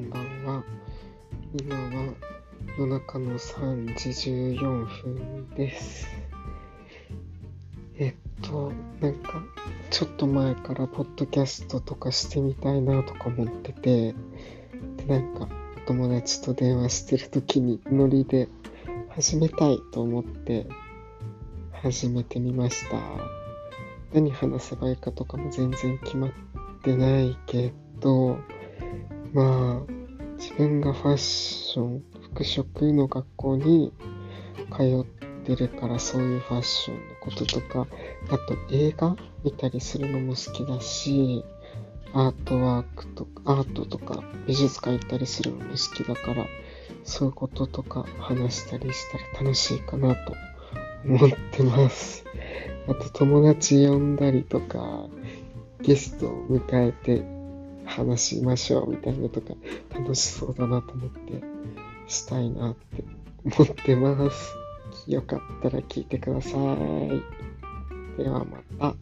んばんは。今は夜中の3時14分です。えっと、なんか、ちょっと前からポッドキャストとかしてみたいなとか思ってて、で、なんか、友達と電話してる時にノリで始めたいと思って始めてみました。何話せばいいかとかも全然決まってないけど、まあ、分がファッション、服飾の学校に通ってるからそういうファッションのこととか、あと映画見たりするのも好きだし、アートワークとか、アートとか美術館行ったりするのも好きだから、そういうこととか話したりしたら楽しいかなと思ってます。あと友達呼んだりとか、ゲストを迎えて話しましょうみたいなとか楽しそうだなと思ってしたいなって思ってます。よかったら聞いてください。ではまた。